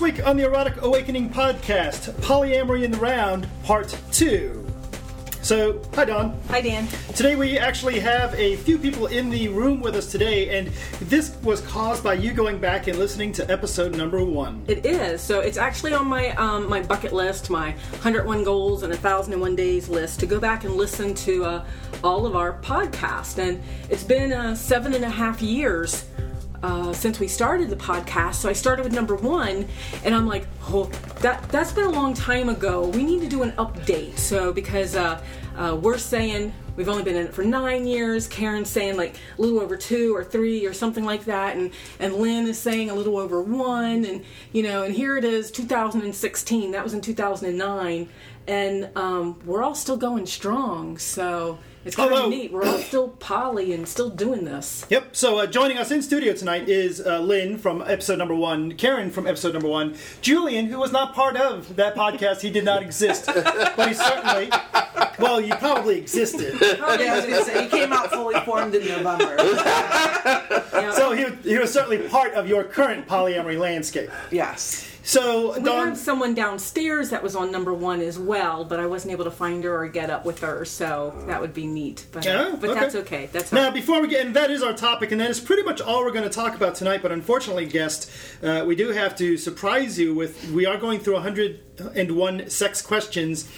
This week on the Erotic Awakening podcast, Polyamory in the Round, Part 2. So, hi Dawn. Hi, Dan. Today we actually have a few people in the room with us today, and this was caused by you going back and listening to episode number one. It is. So it's actually on my um, my bucket list, my 101 goals and 1001 days list to go back and listen to uh, all of our podcasts. And it's been uh, seven and a half years uh, since we started the podcast. So I started with number one, and I'm like, oh, that that's been a long time ago. We need to do an update. So because uh, uh, we're saying we've only been in it for nine years, Karen's saying like a little over two or three or something like that, and and Lynn is saying a little over one, and you know, and here it is, 2016. That was in 2009, and um, we're all still going strong. So. It's kind Hello. of neat. We're all still poly and still doing this. Yep, so uh, joining us in studio tonight is uh, Lynn from episode number one, Karen from episode number one, Julian, who was not part of that podcast. He did not exist, but he certainly, well, you probably existed. Yeah, I was gonna say he came out fully formed in November. Yeah. So he, he was certainly part of your current polyamory landscape. Yes. So, We Dawn, have someone downstairs that was on number one as well, but I wasn't able to find her or get up with her, so that would be neat. But, Yeah, but okay. that's okay. That's Now, all. before we get, and that is our topic, and that is pretty much all we're going to talk about tonight. But unfortunately, guest, uh, we do have to surprise you with. We are going through 101 sex questions.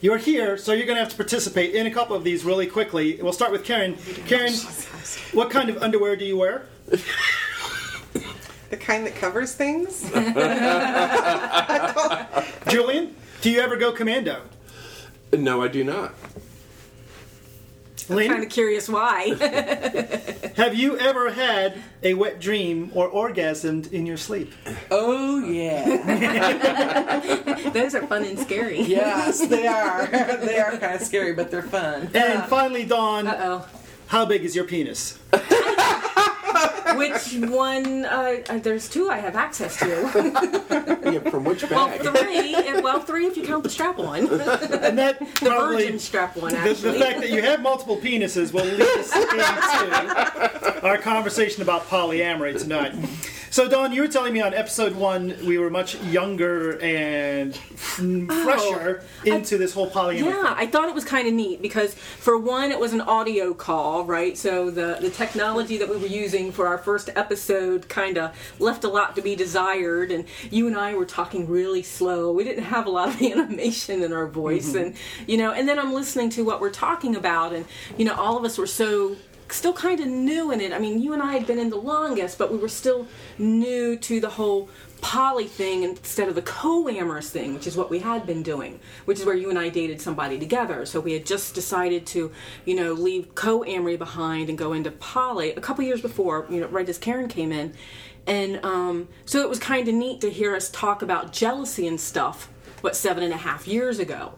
You're here, so you're going to have to participate in a couple of these really quickly. We'll start with Karen. Karen, what kind of underwear do you wear? The kind that covers things? Julian, do you ever go commando? No, I do not. I'm kind of curious why. have you ever had a wet dream or orgasmed in your sleep? Oh yeah. Those are fun and scary. Yes, they are. they are kind of scary, but they're fun. And finally, Dawn, Uh oh. how big is your penis? Which one? Uh, uh, there's two I have access to. Yeah, from which bag? Well, three. and- Well, three if you count the strap one. And that probably virgin strap one, the, the fact that you have multiple penises will lead us into our conversation about polyamory tonight. So, Dawn, you were telling me on episode one we were much younger and f- oh, fresher into this whole polyamory. Oh, Yeah, I thought it was kind of neat because for one, it was an audio call, right? So the the technology that we were using for our first episode kind of left a lot to be desired, and you and I were talking really slow. We didn't have a lot of animation in our voice, mm-hmm. and you know. And then I'm listening to what we're talking about, and you know, all of us were so still kind of new in it. I mean, you and I had been in the longest, but we were still new to the whole poly thing instead of the co-amorous thing, which is what we had been doing, which is where you and I dated somebody together. So we had just decided to, you know, leave co-amory behind and go into poly a couple years before, you know, right as Karen came in. And um, so it was kind of neat to hear us talk about jealousy and stuff, what, seven and a half years ago.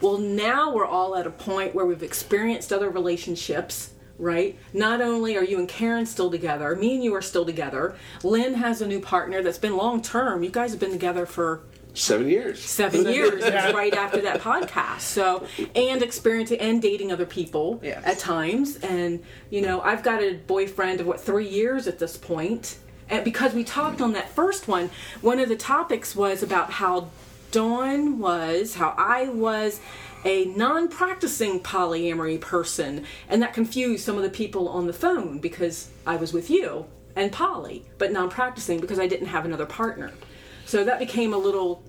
Well, now we're all at a point where we've experienced other relationships, right? Not only are you and Karen still together, me and you are still together. Lynn has a new partner that's been long term. You guys have been together for Seven years. seven years It right after that podcast so and experiencing and dating other people Yes. at times and you know i've got a boyfriend of what three years at this point. point and because we talked on that first one one of the topics was about how dawn was how i was a non-practicing polyamory person and that confused some of the people on the phone because i was with you and poly but non-practicing because i didn't have another partner so that became a little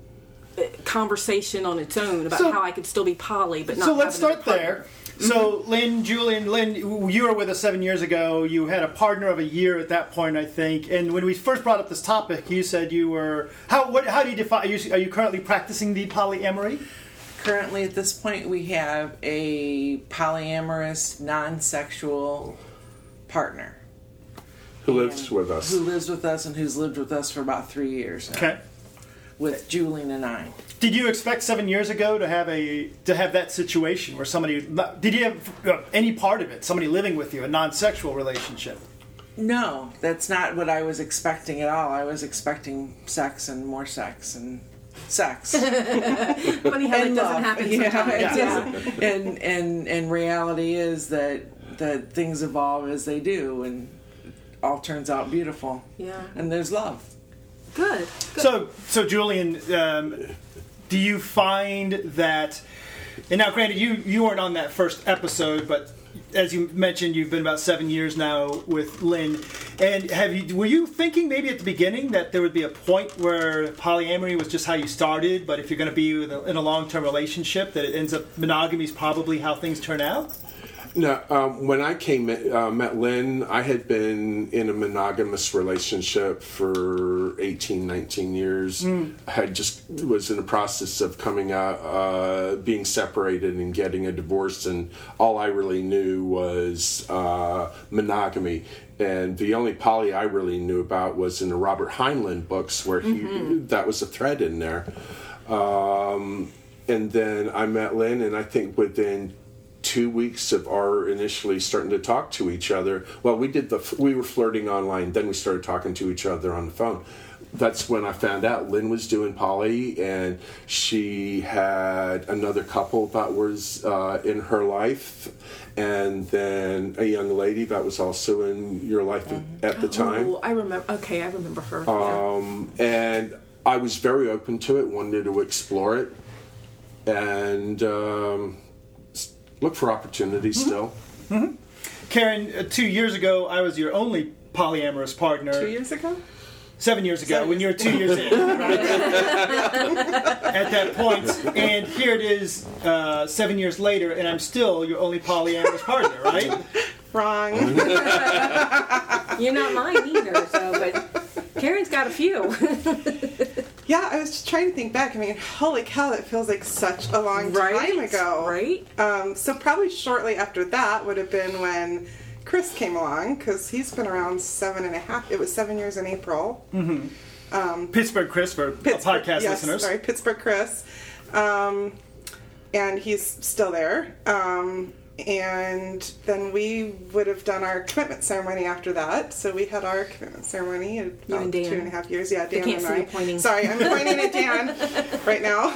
uh, conversation on its own about So- how I could still be poly, but not. So let's start there. So, Lynn, Julian, Lynn, you were with us seven years ago. You had a partner of a year at that point, I think. And when we first brought up this topic, you said you were how what how do you define? Are you, are you currently practicing the polyamory? Currently, at this point, we have a polyamorous, non-sexual partner Who lives with us? who lives with us and who's lived with us for about three years now. Okay. With Julian and I. Did you expect seven years ago to have a to have that situation where somebody did you have uh, any part of it? Somebody living with you, a non-sexual relationship. No, that's not what I was expecting at all. I was expecting sex and more sex and sex. Funny how that and doesn't happen Yeah, sometimes. it Yeah. and and and reality is that that things evolve as they do, and all turns out beautiful. Yeah. And there's love. Good. good. So, so Julian, um, do you find that? And now, granted, you you weren't on that first episode, but as you mentioned, you've been about seven years now with Lynn. And have you? Were you thinking maybe at the beginning that there would be a point where polyamory was just how you started, but if you're going to be in a long term relationship, that it ends up monogamy is probably how things turn out? No, um, when I came uh, met Lynn, I had been in a monogamous relationship for 18, 19 years. I had just was in the process of coming out, uh, being separated, and getting a divorce, and all I really knew was uh, monogamy. And the only poly I really knew about was in the Robert Heinlein books, where he that was a thread in there. Um, and then I met Lynn, and I think within two weeks of our initially starting to talk to each other. Well, we did the we were flirting online, then we started talking to each other on the phone. That's when I found out Lynn was doing poly, and she had another couple that was uh, in her life, and then a young lady that was also in your life at the time. Oh, I remember. Okay, I remember her. Um, and I was very open to it, wanted to explore it, and um, look for opportunities still. Karen, uh, two years ago, I was your only polyamorous partner. Two years ago? Seven years ago, Seven when you were two years in, right? at that point, and here it is, uh, seven years later, and I'm still your only polyamorous partner, right? Wrong. You're not mine either. So, but Karen's got a few. Yeah, I was just trying to think back. I mean, holy cow, that feels like such a long right. time ago. Right. Um, so probably shortly after that would have been when Chris came along because he's been around seven and a half. It was seven years in April. Pittsburgh Chris for Pittsburgh- podcast yes, listeners. Sorry, Pittsburgh Chris. Um, and he's still there. Um, and then we would have done our commitment ceremony after that. So we had our commitment ceremony in about and two and a half years. Yeah, Dan can't and see I. you pointing. Sorry, I'm pointing at Dan right now.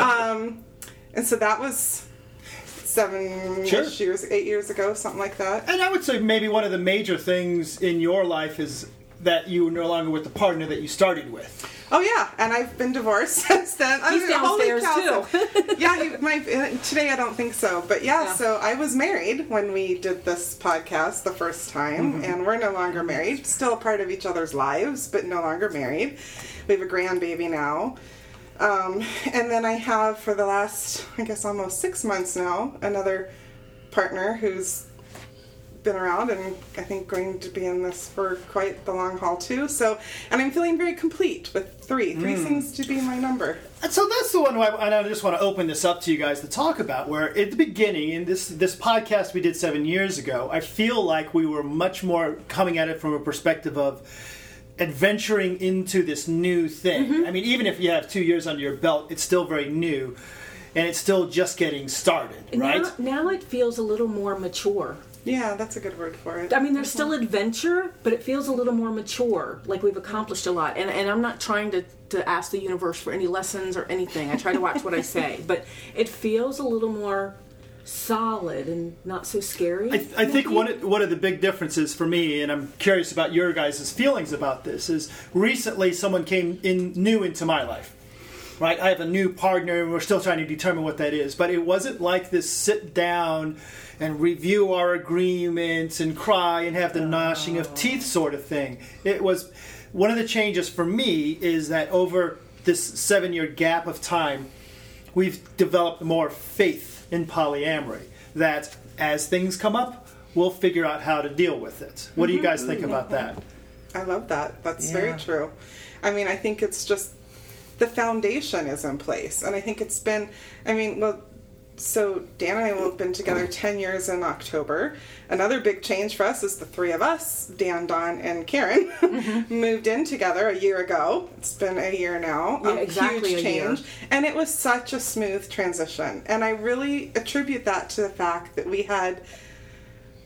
um, and so that was seven Sure. years, eight years ago, something like that. And I would say maybe one of the major things in your life is that you are no longer with the partner that you started with. Oh yeah, and I've been divorced since then. I He's mean, holy downstairs, cow, too. yeah, he, my, uh, today I don't think so, but yeah, Yeah. So I was married when we did this podcast the first time, and we're no longer married. Still a part of each other's lives, but no longer married. We have a grandbaby now. Um, and then I have for the last, I guess, almost six months now, another partner who's been around and I think going to be in this for quite the long haul too. So, and I'm feeling very complete with three. Three mm. seems to be my number. And so that's the one I, and I just want to open this up to you guys to talk about. Where at the beginning, in this this podcast we did seven years ago, I feel like we were much more coming at it from a perspective of adventuring into this new thing. Mm-hmm. I mean, even if you have two years under your belt, it's still very new, and it's still just getting started, right? Now, now it feels a little more mature. Yeah, that's a good word for it. I mean, there's mm-hmm. still adventure, but it feels a little more mature. Like we've accomplished a lot. And, and I'm not trying to, to ask the universe for any lessons or anything. I try to watch what I say. But it feels a little more solid and not so scary. I, I think one of, one of the big differences for me, and I'm curious about your guys' feelings about this, is recently someone came in new into my life. Right, I have a new partner, and we're still trying to determine what that is. But it wasn't like this sit down and review our agreements and cry and have the gnashing of teeth sort of thing. It was one of the changes for me is that over this seven year gap of time, we've developed more faith in polyamory. That as things come up, we'll figure out how to deal with it. What do you guys think mm-hmm. about that? I love that. That's Yeah. very true. I mean, I think it's just the foundation is in place. And I think it's been, I mean, well, so Dan and I will have been together 10 years in October. Another big change for us is the three of us, Dan, Dawn, and Karen, mm-hmm. moved in together a year ago. It's been a year now. Yeah, exactly huge change. And it was such a smooth transition. And I really attribute that to the fact that we had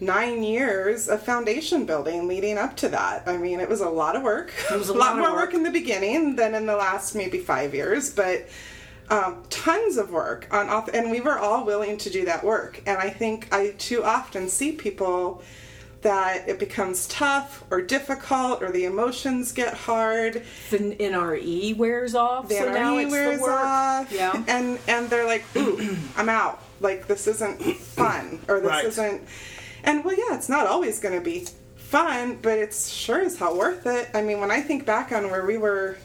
nine years of foundation building leading up to that. I mean, it was a lot of work. It was a lot, lot more work. work in the beginning than in the last maybe five years, but um, tons of work on auth- and we were all willing to do that work. And I think I too often see people that it becomes tough or difficult or the emotions get hard The NRE wears off, the so now NRE it's wears the work. off Yeah. and and they're like ooh i'm out like this isn't fun or this Right. isn't and well yeah it's not always going to be fun but it's sure as hell worth it i mean when i think back on where we were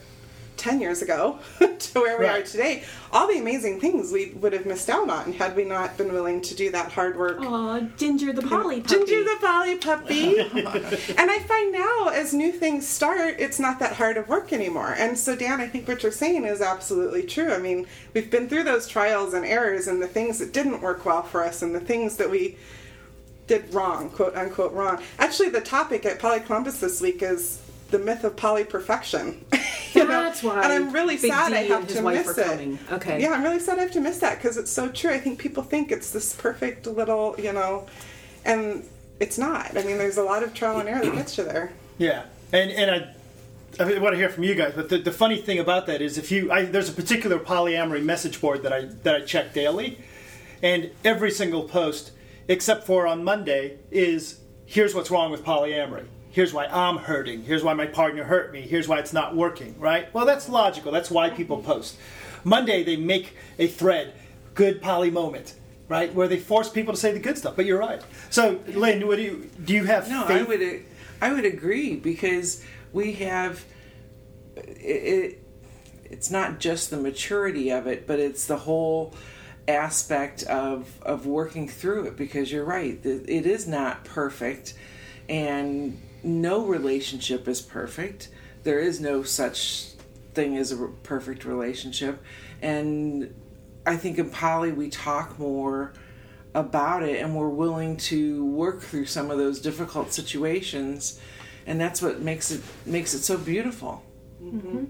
10 years ago to where we Right. are today all the amazing things we would have missed out on had we not been willing to do that hard work Aw, Ginger the Polly puppy. Ginger the Polly puppy. and I find now, as new things start, it's not that hard of work anymore. And so, Dan, I think what you're saying is absolutely true. I mean, we've been through those trials and errors and the things that didn't work well for us and the things that we did wrong, quote unquote wrong. Actually, the topic at Poly Columbus this week is the myth of poly perfection. You know? That's why And I'm really Big sad I D have to miss it. coming. Okay. Yeah, I'm really sad I have to miss that because it's so true. I think people think it's this perfect little, you know, and it's not. I mean, there's a lot of trial and error that gets you there. Yeah, and and I, I want to hear from you guys. But the, the funny thing about that is, if you, I, there's a particular polyamory message board that I that I check daily, and every single post, except for on Monday, is here's what's wrong with polyamory. Here's why I'm hurting. Here's why my partner hurt me. Here's why it's not working. Right? Well, that's logical. That's why people post. Monday they make a thread, good poly moment. Right, where they force people to say the good stuff, but you're right. So, Lynn, what do you do? You have No, faith? I would I would agree because we have it, it. It's not just the maturity of it, but it's the whole aspect of of working through it. Because you're right, it is not perfect, and no relationship is perfect. There is no such thing as a perfect relationship, and I think in poly we talk more about it and we're willing to work through some of those difficult situations. And that's what makes it makes it so beautiful. Mm-hmm.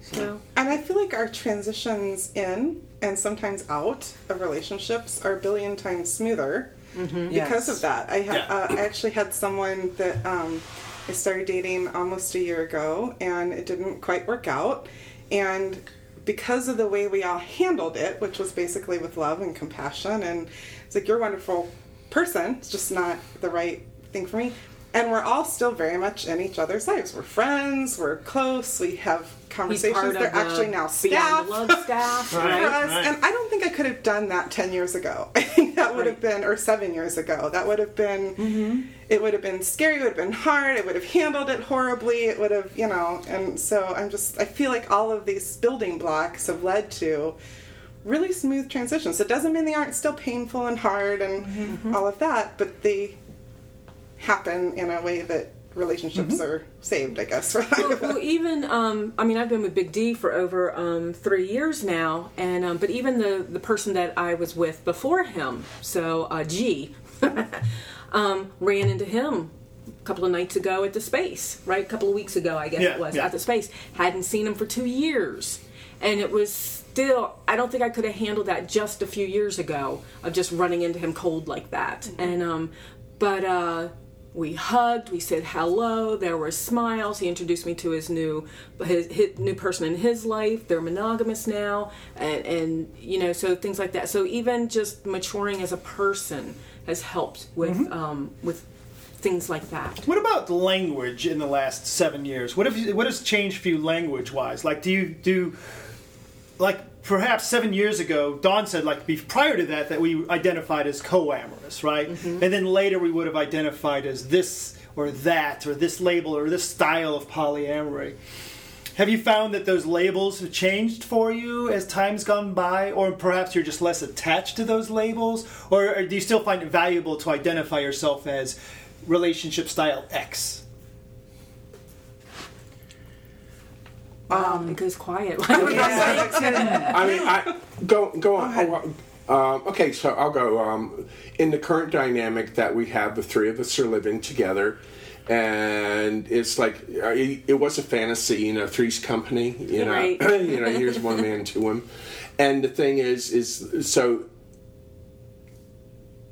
So, And I feel like our transitions in and sometimes out of relationships are a billion times smoother because Yes. of that. I, ha- Yeah. uh, I actually had someone that um, I started dating almost a year ago, and it didn't quite work out. And because of the way we all handled it, which was basically with love and compassion, and it's like you're a wonderful person, it's just not the right thing for me. And we're all still very much in each other's lives. We're friends, we're close, we have conversations. part of They're the actually now Beyond staff Love staff, Right. for right? us. right. And I don't think I could have done that 10 years ago. I think that would have been, or seven years ago, that would have been, mm-hmm. it would have been scary, it would have been hard, it would have handled it horribly, it would have, you know, and so I'm just, I feel like all of these building blocks have led to really smooth transitions. It doesn't mean they aren't still painful and hard and mm-hmm. all of that, but they happen in a way that relationships are saved, I guess. For well, well, even um, I mean, I've been with Big D for over um, three years now, and um, but even the the person that I was with before him, so uh, G, um, ran into him a couple of nights ago at the space, right? A couple of weeks ago, I guess Yeah, it was yeah. at the space. Hadn't seen him for two years, and it was still. I don't think I could have handled that just a few years ago of just running into him cold like that, Mm-hmm. and um, but. uh we hugged we said hello there were smiles. He introduced me to his new his, his new person in his life. They're monogamous now and, and you know so things like that. So even just maturing as a person has helped with um, with things like that. What about language in the last seven years? What have you, what has changed for you language wise? Like, do you do like perhaps seven years ago? Dawn said like prior to that that we identified as co-amorous, right? Mm-hmm. And then later we would have identified as this or that or this label or this style of polyamory. Have you found that those labels have changed for you as time's gone by, or perhaps you're just less attached to those labels, or do you still find it valuable to identify yourself as relationship style X? Um, it goes quiet I mean, I go go on. Oh, um, okay, so I'll go. Um, in the current dynamic that we have, the three of us are living together, and it's like uh, it, it was a fantasy, you know, three's company. You know, Right. you know, here's one man to him, and the thing is, is so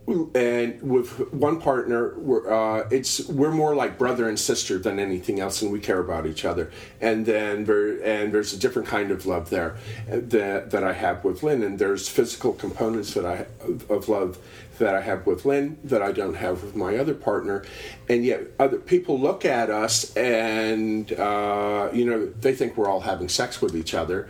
and with one partner, we're, uh, it's we're more like brother and sister than anything else, and we care about each other. And then there, and there's a different kind of love there uh, that that I have with Lynn, and there's physical components that I of love that I have with Lynn that I don't have with my other partner, and yet other people look at us and uh, you know they think we're all having sex with each other,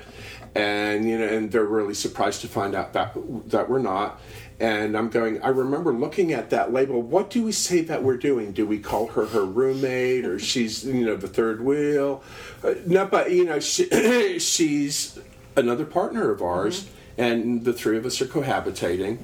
and you know and they're really surprised to find out that that we're not. And I'm going. I remember looking at that label. What do we say that we're doing? Do we call her her roommate, or she's you know the third wheel? Uh, no, but you know she, she's another partner of ours, and the three of us are cohabitating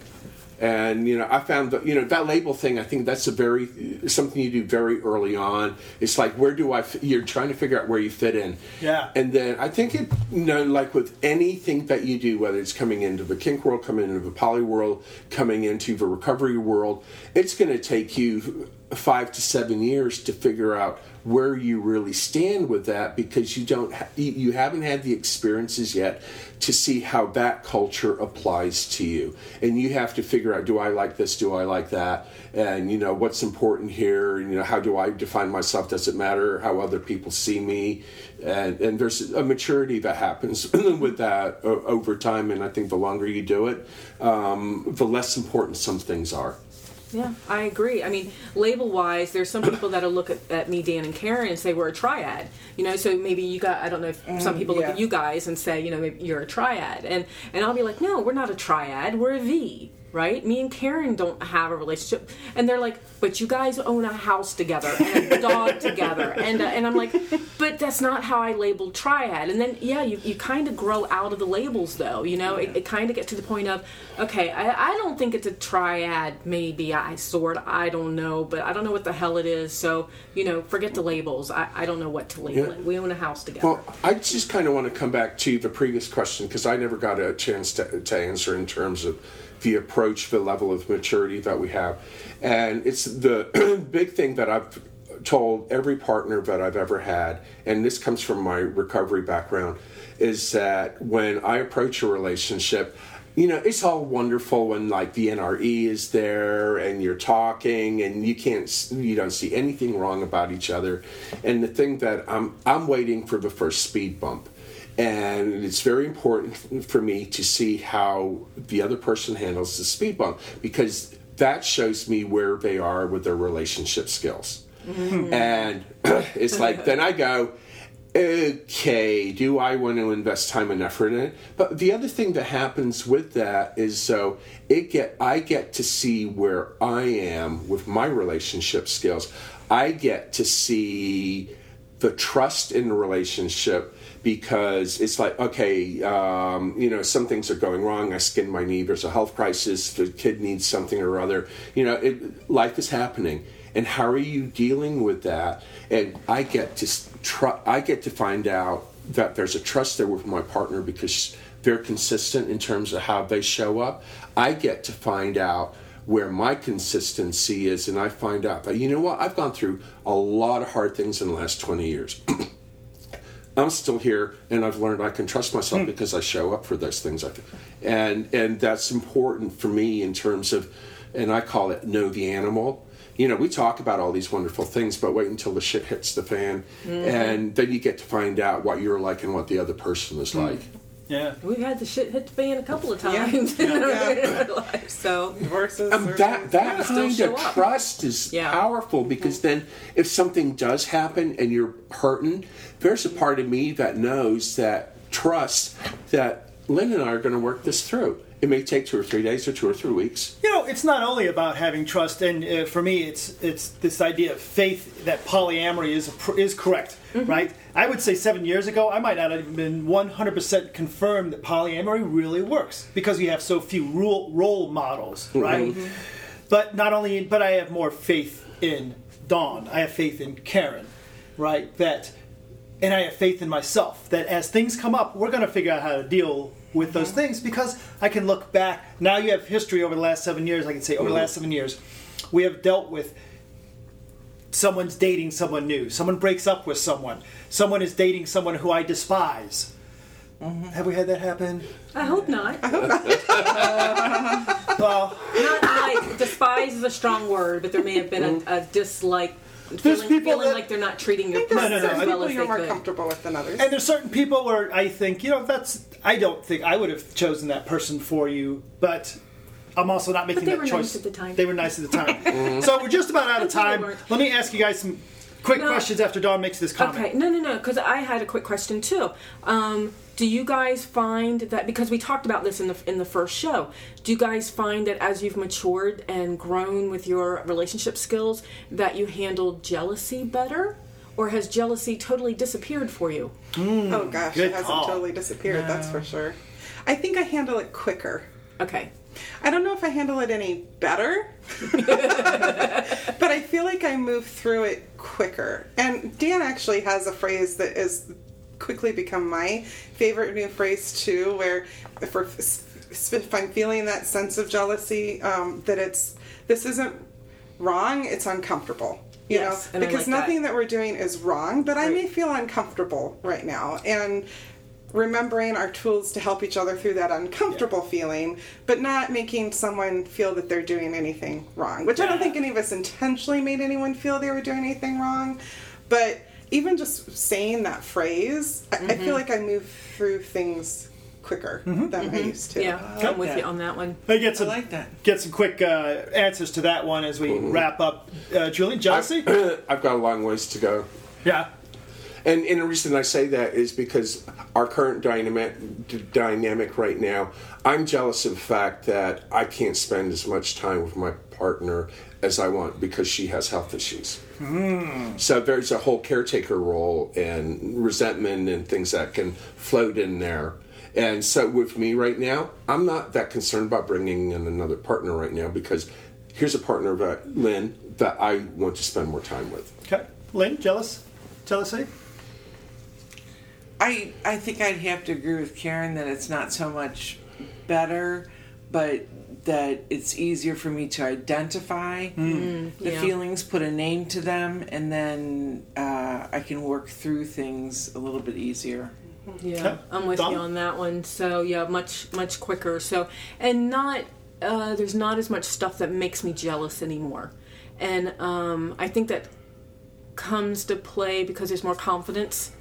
and you know i found that you know that label thing i think that's a very something you do very early on it's like where do i f- you're trying to figure out where you fit in Yeah. and then i think it you know like with anything that you do whether it's coming into the kink world coming into the poly world coming into the recovery world it's going to take you five to seven years to figure out where you really stand with that because you don't you- haven't had the experiences yet to see how that culture applies to you. And you have to figure out do i like this? Do i like that? And you know what's important here? You know how do i define myself? Does it matter how other people see me? And and there's a maturity that happens with that over time. And i think the longer you do it um, the less important some things are Yeah, I agree. I mean, label wise, there's some people that'll look at, at me, Dan, and Karen and say we're a triad. You know, so maybe you got, I don't know if some people look at you guys and say, you know, maybe you're a triad. And, and I'll be like, no, we're not a triad, we're a V. Right? Me and Karen don't have a relationship, and they're like, "But you guys own a house together and a dog together," and uh, and I'm like, "But that's not how I labeled triad." And then yeah, you, you kind of grow out of the labels, though. You know, it, it kind of gets to the point of, okay, I, I don't think it's a triad. Maybe I sort, I don't know, but I don't know what the hell it is. So you know, forget the labels. I, I don't know what to label Yeah. it. We own a house together. Well, I just kind of want to come back to the previous question because I never got a chance to, to answer in terms of the approach, the level of maturity that we have. And it's the big thing that I've told every partner that I've ever had, and this comes from my recovery background, is that when I approach a relationship, you know, it's all wonderful when like the NRE is there and you're talking and you can't, you don't see anything wrong about each other. And the thing that I'm, I'm waiting for the first speed bump. And it's very important for me to see how the other person handles the speed bump because that shows me where they are with their relationship skills. Mm-hmm. And it's like, then I go, okay, do I want to invest time and effort in it? But the other thing that happens with that is so it get I get to see where I am with my relationship skills. I get to see the trust in the relationship because it's like okay um, you know some things are going wrong. I skinned my knee. There's a health crisis. The kid needs something or other. You know it, life is happening. And how are you dealing with that? And i get to i get to find out that there's a trust there with my partner because they're consistent in terms of how they show up. I get to find out where my consistency is and i find out that you know what? I've gone through a lot of hard things in the last 20 years I'm still here, and I've learned I can trust myself hmm. because I show up for those things. I and and that's important for me in terms of, and I call it know the animal. You know, we talk about all these wonderful things, but wait until the shit hits the fan, mm-hmm. and then you get to find out what you're like and what the other person is hmm. like. Yeah. We've had the shit hit the fan a couple of Yeah. times in, our, Yeah. in life, so Divorces. Um, that that still kind of up. trust is Yeah. powerful because then if something does happen and you're hurting, there's a part of me that knows that trust that Lynn and I are going to work this through. It may take two or three days or two or three weeks. You know, it's not only about having trust, and uh, for me, it's it's this idea of faith that polyamory is is correct, Mm-hmm. right? I would say seven years ago, I might not have even been one hundred percent confirmed that polyamory really works because we have so few rule, role models, mm-hmm. right? Mm-hmm. But not only, but I have more faith in Dawn. I have faith in Karen, right? That, and I have faith in myself that as things come up, we're going to figure out how to deal with those things because I can look back. Now you have history over the last seven years. I can say over the last seven years, we have dealt with someone's dating someone new, someone breaks up with someone, someone is dating someone who I despise. Mm-hmm. Have we had that happen? I hope not. Uh, well, not like despise is a strong word, but there may have been a, a dislike. Feeling, people feeling that- like they're not treating your There's No, no, no, as well people as you're they more could. comfortable with than others. and there's certain people where I think, you know, that's. I don't think I would have chosen that person for you, but I'm also not making they that were choice. nice at the time. They were nice at the time. so we're just about out of time. Let me ask you guys some quick No. questions after Dawn makes this comment. Okay, no, no, no, because I had a quick question too. Um, do you guys find that because we talked about this in the in the first show? Do you guys find that as you've matured and grown with your relationship skills, that you handle jealousy better, or has jealousy totally disappeared for you? oh gosh, it hasn't call. totally disappeared. That's for sure. I think I handle it quicker. Okay, I don't know if I handle it any better, but I feel like I move through it quicker. And Dan actually has a phrase that has quickly become my favorite new phrase too, where if, we're, if I'm feeling that sense of jealousy, um, that it's this isn't wrong, it's uncomfortable. You Yes, know, because like nothing that we're doing is wrong, but I may feel uncomfortable right now. And remembering our tools to help each other through that uncomfortable feeling, but not making someone feel that they're doing anything wrong, which I don't think any of us intentionally made anyone feel they were doing anything wrong. But even just saying that phrase, I, I Mm-hmm. feel like I move through things quicker than I used to. yeah, like I'm with that. you on that one. I get some, I like that. get some quick uh, answers to that one as we wrap up. Uh, Julian, jealousy? I've got a long ways to go. yeah. And, and the reason I say that is because our current dynamic, d- dynamic right now, I'm jealous of the fact that I can't spend as much time with my partner as I want because she has health issues. Hmm. So there's a whole caretaker role and resentment and things that can float in there. And so with me right now, I'm not that concerned about bringing in another partner right now because here's a partner that Lynn that I want to spend more time with. Okay. Lynn, jealous? Jealousy? I I think I'd have to agree with Karen that it's not so much better, but that it's easier for me to identify the yeah. feelings, put a name to them, and then uh, I can work through things a little bit easier. Yeah, I'm with Dom? you on that one. So yeah, much much quicker. So and not uh, there's not as much stuff that makes me jealous anymore, and um, I think that comes to play because there's more confidence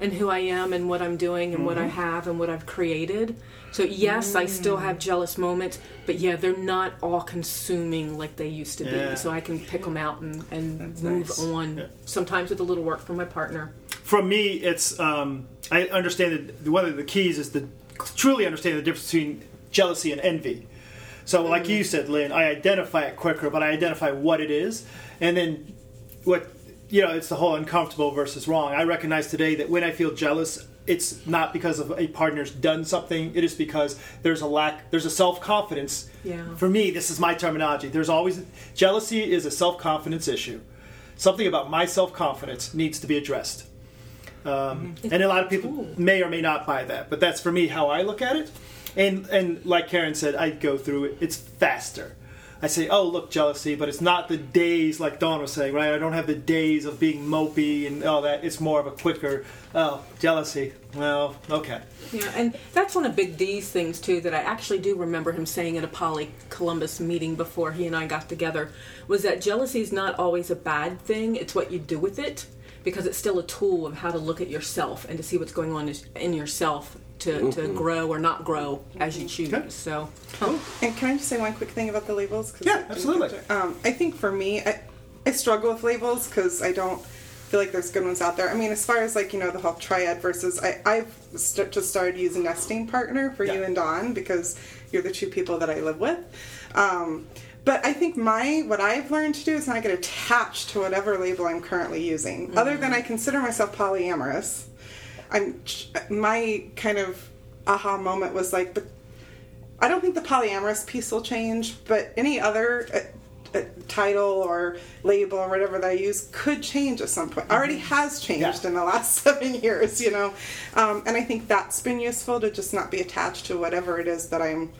in who I am and what I'm doing and what Mm-hmm. I have and what I've created. So yes, I still have jealous moments, but yeah, they're not all consuming like they used to be. So I can pick them out and, and move nice. on. Sometimes with a little work from my partner. From me, it's um, I understand that one of the keys is to truly understand the difference between jealousy and envy. So, like you said, Lynn, I identify it quicker, but I identify what it is, and then what you know. It's the whole uncomfortable versus wrong. I recognize today that when I feel jealous, it's not because of a partner's done something. It is because there's a lack. There's a self confidence. Yeah. For me, this is my terminology. There's always jealousy is a self confidence issue. Something about my self confidence needs to be addressed. Um, and a lot of people may or may not buy that, but that's for me how I look at it. And and like Karen said, I go through it. It's faster. I say, oh look, jealousy, but it's not the days like Dawn was saying, right? I don't have the days of being mopey and all that. It's more of a quicker, oh, jealousy. Well, okay. Yeah, and that's one of Big D's things too that I actually do remember him saying at a Poly Columbus meeting before he and I got together was that jealousy is not always a bad thing. It's what you do with it because it's still a tool of how to look at yourself and to see what's going on in yourself to, to grow or not grow as you choose. Okay. So, And can I just say one quick thing about the labels? 'Cause Yeah, I absolutely. Um, I think for me, I, I struggle with labels because I don't feel like there's good ones out there. I mean, as far as like you know the whole triad versus, I I've st- just started using nesting partner for you and Dawn because you're the two people that I live with. Um, but I think my what I've learned to do is not get attached to whatever label I'm currently using. Other than I consider myself polyamorous. I'm my kind of aha moment was like, but I don't think the polyamorous piece will change, but any other uh, uh, title or label or whatever that I use could change at some point. Already has changed Yeah. in the last seven years, you know. Um, and I think that's been useful to just not be attached to whatever it is that I'm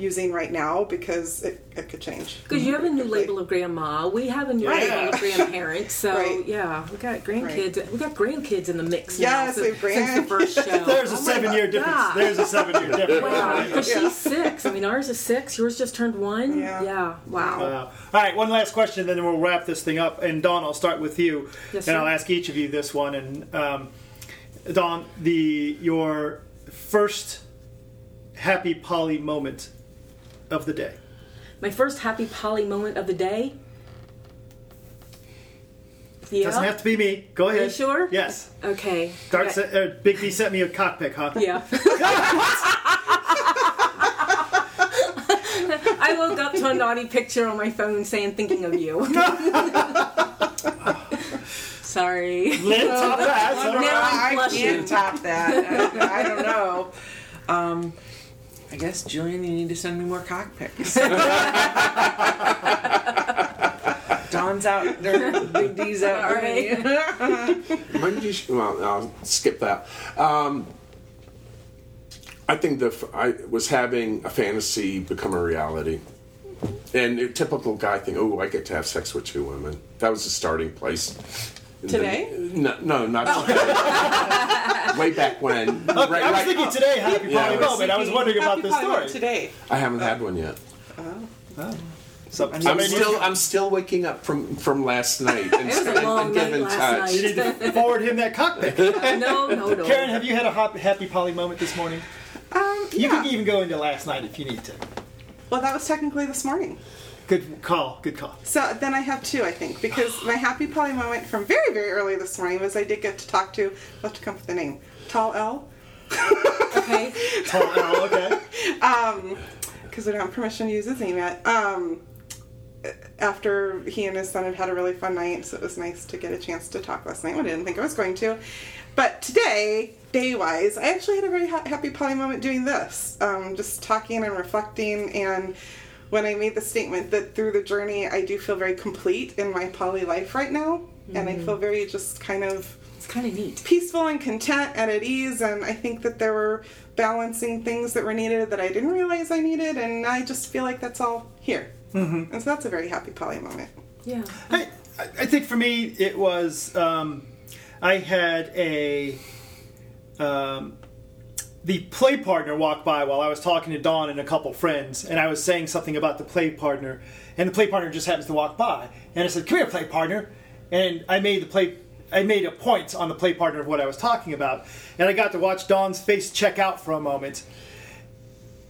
using right now because it, it could change. Because you have a new quickly. label of grandma, we have a new Right. label of grandparents. So Right. yeah, we got grandkids. We got grandkids in the mix Yes, now. we have since the grand- first show. There's a Oh my seven year difference. God. There's a seven year difference. Wow, because Yeah. she's six. I mean, ours is six. Yours just turned one. Yeah. Yeah. Wow. Wow. All right, one last question, then we'll wrap this thing up. And Dawn, I'll start with you, Yes, and sir. I'll ask each of you this one. And um, Dawn, the your first happy poly moment of the day. My first happy poly moment of the day. Yeah. Doesn't have to be me. Go ahead. Are you ahead. sure? Yes. Okay. Dark Okay. se- uh, Big D sent me a cockpick, huh? Yeah. I woke up to a naughty picture on my phone saying "thinking of you." Sorry. Lynn, top that. Now I'm I blushing. can't top that. I, I don't know. Um, I guess Julian, you need to send me more cockpits. Dawn's out there, Big D's out All there. When did you? Well, I'll skip that. Um, I think the f- I was having a fantasy become a reality, and a typical guy thing. Oh, I get to have sex with two women. That was the starting place. Today? then- no, no, not today. Way back when. Right, I was right- thinking today, happy Yeah, poly I moment. I was wondering about this story. today. I haven't had one yet. So, I'm somebody still I'm still waking up from from last night and, It was a and- long and night giving last touch. you need to forward him that cockpick. No, no, no. Karen, have you had a hop- happy poly moment this morning? Um, You yeah. can even go into last night if you need to. Well, that was technically this morning. Good call. Good call. So then I have two, I think, because my happy poly moment from very, very early this morning was I did get to talk to, I'll have to come up with the name, Tall L, Okay. Tall L, okay. because we don't have permission to use his name yet. Um, after he and his son had had a really fun night, so it was nice to get a chance to talk last night. I didn't think I was going to. But today, day wise, I actually had a very ha- happy poly moment doing this. Um, just talking and reflecting. And when I made the statement that through the journey, I do feel very complete in my poly life right now. And I feel very just kind of It's kind of neat. peaceful and content and at ease and i think that there were balancing things that were needed that i didn't realize i needed and i just feel like that's all here mm-hmm. and so that's a very happy poly moment Yeah. I, I think for me it was um, I had a um, the play partner walked by while I was talking to Dawn and a couple friends, and I was saying something about the play partner, and the play partner just happens to walk by, and I said, "Come here, play partner," and I made the play. I made a point on the play partner of what I was talking about, and I got to watch Dawn's face check out for a moment,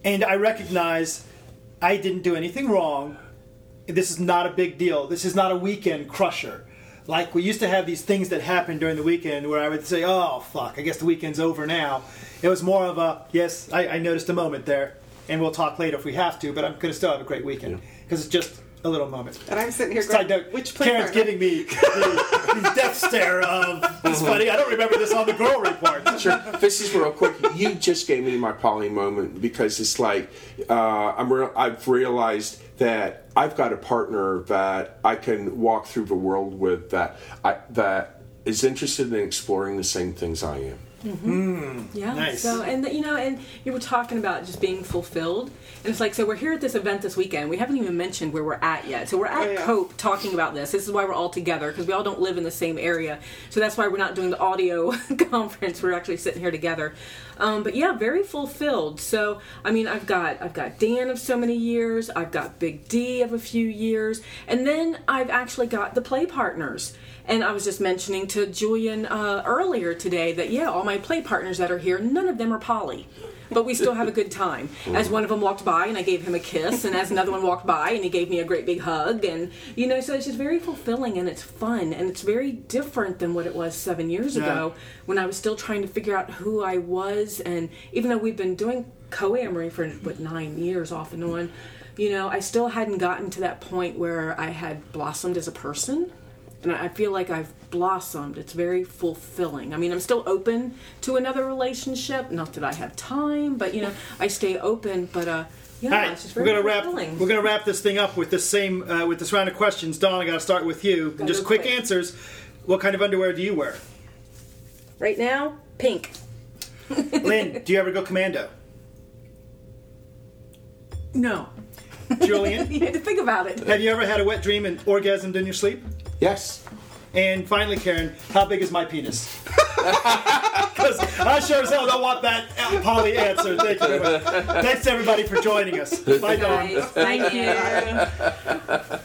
and I recognized I didn't do anything wrong this is not a big deal. This is not a weekend crusher. Like we used to have these things that happened during the weekend where I would say, "Oh fuck, I guess the weekend's over now." It was more of a, "Yes, I, I noticed a moment there, and we'll talk later if we have to, but I'm going to still have a great weekend because it's just a little moment." and i'm sitting here Side going note, which play Karen's giving me the, the death stare of it's funny. I don't remember this on the girl report. Sure. This is real quick. You just gave me my poly moment because it's like uh, I'm. Re- I've realized that I've got a partner that I can walk through the world with that I, that is interested in exploring the same things I am. Yeah. Nice. So, and you know, and you were talking about just being fulfilled, and it's like, so we're here at this event this weekend. We haven't even mentioned where we're at yet. So we're at Oh, yeah. Cope talking about this. This is why we're all together because we all don't live in the same area. So that's why we're not doing the audio conference. We're actually sitting here together. Um, but yeah, very fulfilled. So I mean, I've got I've got Dan of so many years. I've got Big D of a few years, and then I've actually got the play partners. And I was just mentioning to Julian uh, earlier today that yeah, all my play partners that are here, none of them are poly, but we still have a good time. As one of them walked by and I gave him a kiss, and as another one walked by and he gave me a great big hug, and you know, so it's just very fulfilling and it's fun and it's very different than what it was seven years Yeah. ago when I was still trying to figure out who I was, and even though we've been doing co-amory for what nine years off and on. You know, I still hadn't gotten to that point where I had blossomed as a person and I feel like I've blossomed. It's very fulfilling. I mean, I'm still open to another relationship. Not that I have time, but you know, I stay open. But uh, yeah, All right, it's just we're gonna wrap. We're gonna wrap this thing up with this same uh, with this round of questions. Dawn, I got to start with you. Gotta Just quick quick. answers. What kind of underwear do you wear? right now, pink. Lynn, do you ever go commando? No. Julian, You had to think about it. have you ever had a wet dream and orgasmed in your sleep? Yes. And finally, Karen, how big is my penis? Because I sure as hell don't want that uh, Polly answer. Thank you. Thanks everybody for joining us. Bye, Dawn. Nice. Thank you.